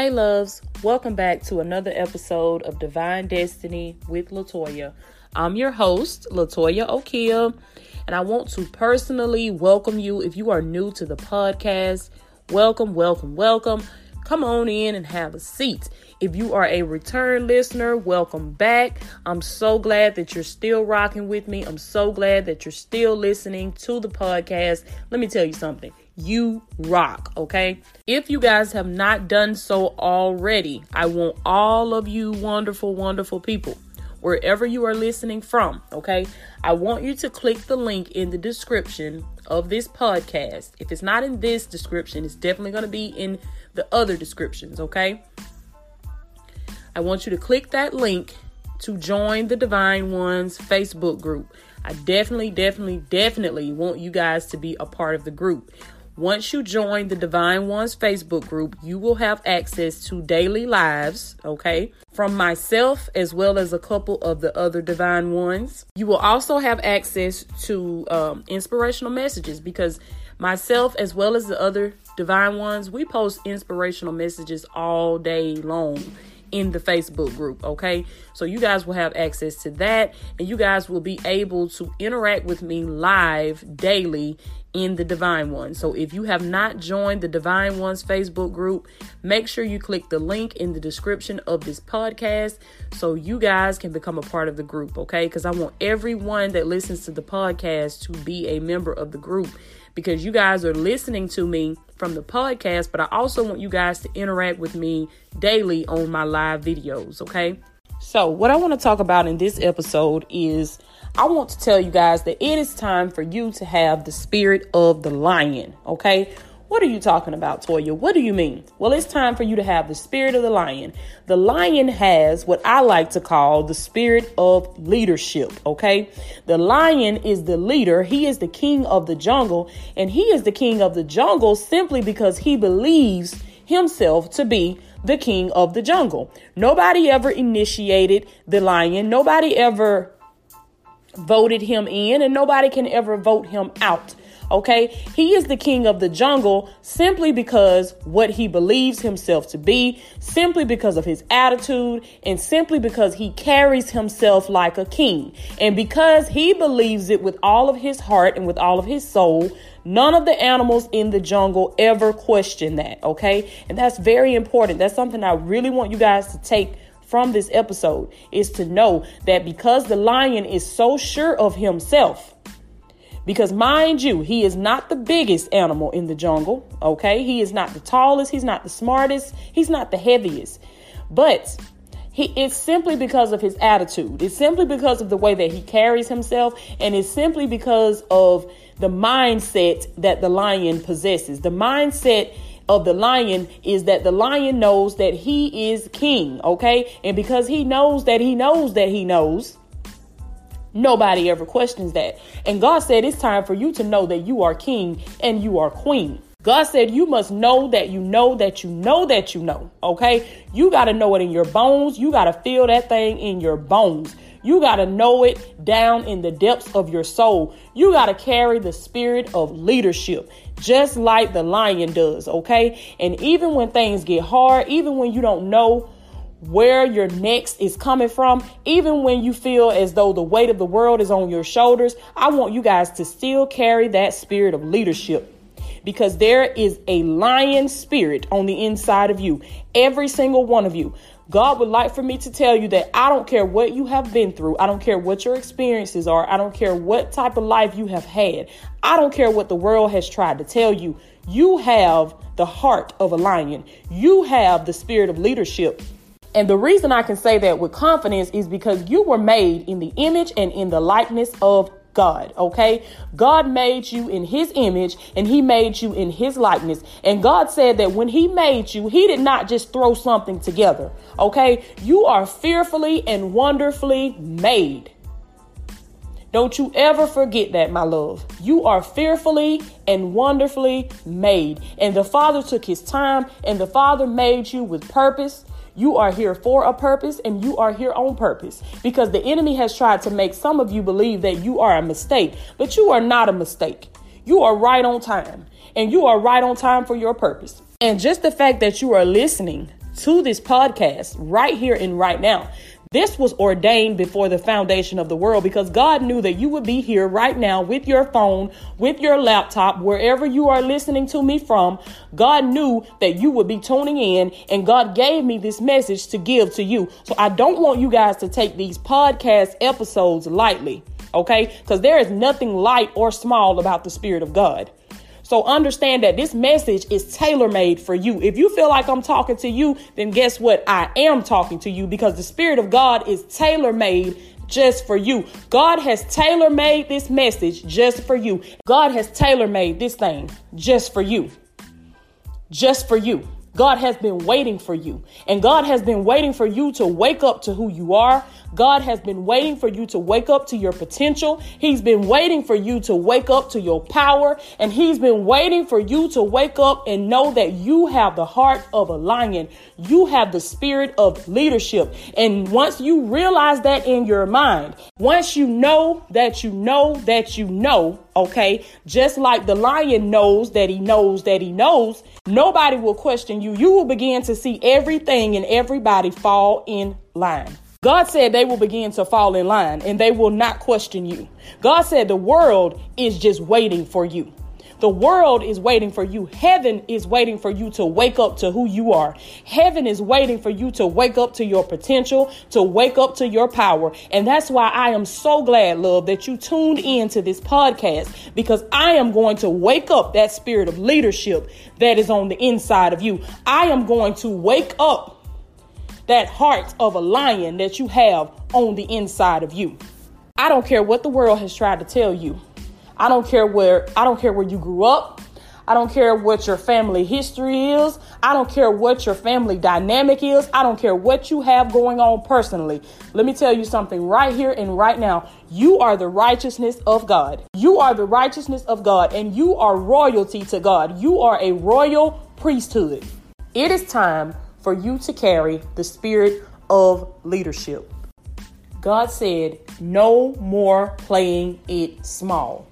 Hey, loves, welcome back to another episode of Divine Destiny with Latoya. I'm your host, Latoya Okia, and I want to personally welcome you if you are new to the podcast. Welcome, welcome, welcome. Come on in and have a seat. If you are a return listener, welcome back. I'm so glad that you're still rocking with me. I'm so glad that you're still listening to the podcast. Let me tell you something you rock, okay? If you guys have not done so already, I want all of you wonderful, wonderful people, wherever you are listening from, okay? I want you to click the link in the description of this podcast. If it's not in this description, it's definitely going to be in the other descriptions, okay? I want you to click that link to join the Divine Ones Facebook group. I definitely, definitely, definitely want you guys to be a part of the group. Once you join the Divine Ones Facebook group, you will have access to daily lives, okay, from myself as well as a couple of the other Divine Ones. You will also have access to um, inspirational messages because myself as well as the other Divine Ones, we post inspirational messages all day long in the Facebook group, okay? So you guys will have access to that and you guys will be able to interact with me live daily in the Divine One. So if you have not joined the Divine One's Facebook group, make sure you click the link in the description of this podcast so you guys can become a part of the group, okay? Because I want everyone that listens to the podcast to be a member of the group because you guys are listening to me from the podcast, but I also want you guys to interact with me daily on my live videos, okay? So, what I want to talk about in this episode is I want to tell you guys that it is time for you to have the spirit of the lion, okay? What are you talking about, Toya? What do you mean? Well, it's time for you to have the spirit of the lion. The lion has what I like to call the spirit of leadership, okay? The lion is the leader, he is the king of the jungle, and he is the king of the jungle simply because he believes himself to be the king of the jungle. Nobody ever initiated the lion, nobody ever voted him in, and nobody can ever vote him out. Okay, he is the king of the jungle simply because what he believes himself to be, simply because of his attitude, and simply because he carries himself like a king. And because he believes it with all of his heart and with all of his soul, none of the animals in the jungle ever question that. Okay, and that's very important. That's something I really want you guys to take from this episode is to know that because the lion is so sure of himself, because mind you, he is not the biggest animal in the jungle, okay? He is not the tallest, he's not the smartest, he's not the heaviest. But he it's simply because of his attitude. It's simply because of the way that he carries himself and it's simply because of the mindset that the lion possesses. The mindset of the lion is that the lion knows that he is king, okay? And because he knows that he knows that he knows, nobody ever questions that. And God said it's time for you to know that you are king and you are queen. God said you must know that you know that you know that you know, okay? You got to know it in your bones. You got to feel that thing in your bones. You got to know it down in the depths of your soul. You got to carry the spirit of leadership, just like the lion does, okay? And even when things get hard, even when you don't know where your next is coming from, even when you feel as though the weight of the world is on your shoulders, I want you guys to still carry that spirit of leadership because there is a lion spirit on the inside of you, every single one of you. God would like for me to tell you that I don't care what you have been through. I don't care what your experiences are. I don't care what type of life you have had. I don't care what the world has tried to tell you. You have the heart of a lion. You have the spirit of leadership. And the reason I can say that with confidence is because you were made in the image and in the likeness of God, okay? God made you in his image and he made you in his likeness. And God said that when he made you, he did not just throw something together, okay? You are fearfully and wonderfully made. Don't you ever forget that, my love. You are fearfully and wonderfully made. And the Father took his time and the Father made you with purpose you are here for a purpose and you are here on purpose because the enemy has tried to make some of you believe that you are a mistake, but you are not a mistake. You are right on time and you are right on time for your purpose. And just the fact that you are listening to this podcast right here and right now. This was ordained before the foundation of the world because God knew that you would be here right now with your phone, with your laptop, wherever you are listening to me from. God knew that you would be tuning in and God gave me this message to give to you. So I don't want you guys to take these podcast episodes lightly, okay? Because there is nothing light or small about the Spirit of God. So understand that this message is tailor made for you. If you feel like I'm talking to you, then guess what? I am talking to you because the Spirit of God is tailor made just for you. God has tailor made this message just for you. God has tailor made this thing just for you. Just for you. God has been waiting for you. And God has been waiting for you to wake up to who you are. God has been waiting for you to wake up to your potential. He's been waiting for you to wake up to your power. And He's been waiting for you to wake up and know that you have the heart of a lion. You have the spirit of leadership. And once you realize that in your mind, once you know that you know that you know, okay, just like the lion knows that he knows that he knows, nobody will question you. You will begin to see everything and everybody fall in line. God said they will begin to fall in line and they will not question you. God said the world is just waiting for you. The world is waiting for you. Heaven is waiting for you to wake up to who you are. Heaven is waiting for you to wake up to your potential, to wake up to your power. And that's why I am so glad, love, that you tuned in to this podcast because I am going to wake up that spirit of leadership that is on the inside of you. I am going to wake up that heart of a lion that you have on the inside of you. I don't care what the world has tried to tell you. I don't care where I don't care where you grew up. I don't care what your family history is. I don't care what your family dynamic is. I don't care what you have going on personally. Let me tell you something right here and right now. You are the righteousness of God. You are the righteousness of God and you are royalty to God. You are a royal priesthood. It is time for you to carry the spirit of leadership. God said, no more playing it small.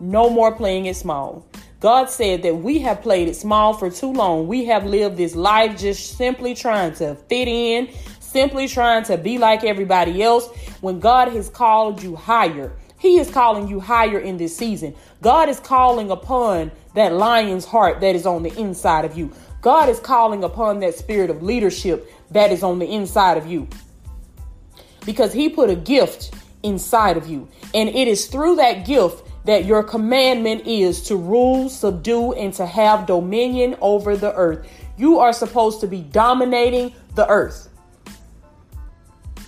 No more playing it small. God said that we have played it small for too long. We have lived this life just simply trying to fit in, simply trying to be like everybody else when God has called you higher. He is calling you higher in this season. God is calling upon that lion's heart that is on the inside of you. God is calling upon that spirit of leadership that is on the inside of you because He put a gift inside of you. And it is through that gift that your commandment is to rule, subdue, and to have dominion over the earth. You are supposed to be dominating the earth.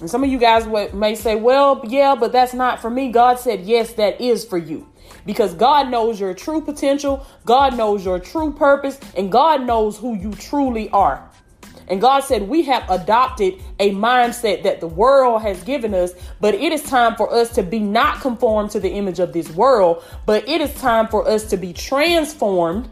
And some of you guys may say, well, yeah, but that's not for me. God said, yes, that is for you because God knows your true potential, God knows your true purpose, and God knows who you truly are. And God said, We have adopted a mindset that the world has given us, but it is time for us to be not conformed to the image of this world, but it is time for us to be transformed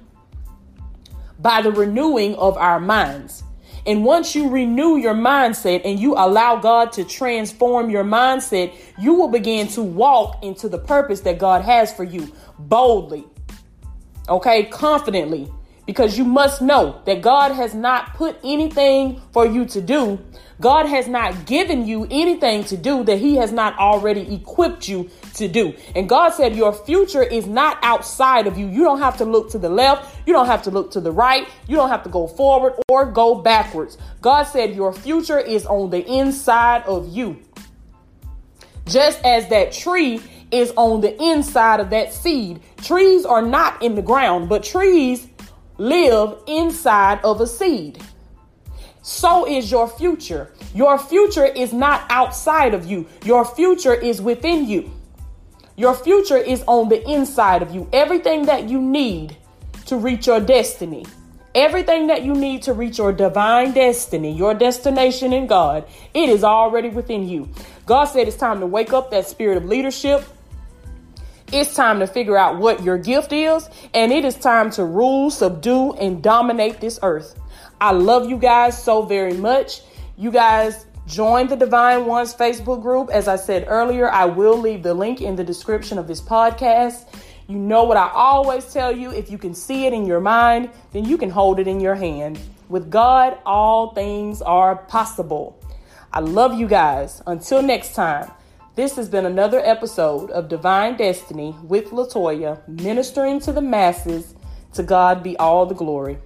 by the renewing of our minds. And once you renew your mindset and you allow God to transform your mindset, you will begin to walk into the purpose that God has for you boldly, okay, confidently, because you must know that God has not put anything for you to do. God has not given you anything to do that He has not already equipped you to do. And God said, Your future is not outside of you. You don't have to look to the left. You don't have to look to the right. You don't have to go forward or go backwards. God said, Your future is on the inside of you. Just as that tree is on the inside of that seed. Trees are not in the ground, but trees live inside of a seed. So is your future. Your future is not outside of you, your future is within you. Your future is on the inside of you. Everything that you need to reach your destiny, everything that you need to reach your divine destiny, your destination in God, it is already within you. God said it's time to wake up that spirit of leadership. It's time to figure out what your gift is, and it is time to rule, subdue, and dominate this earth. I love you guys so very much. You guys Join the Divine Ones Facebook group. As I said earlier, I will leave the link in the description of this podcast. You know what I always tell you if you can see it in your mind, then you can hold it in your hand. With God, all things are possible. I love you guys. Until next time, this has been another episode of Divine Destiny with Latoya, ministering to the masses. To God be all the glory.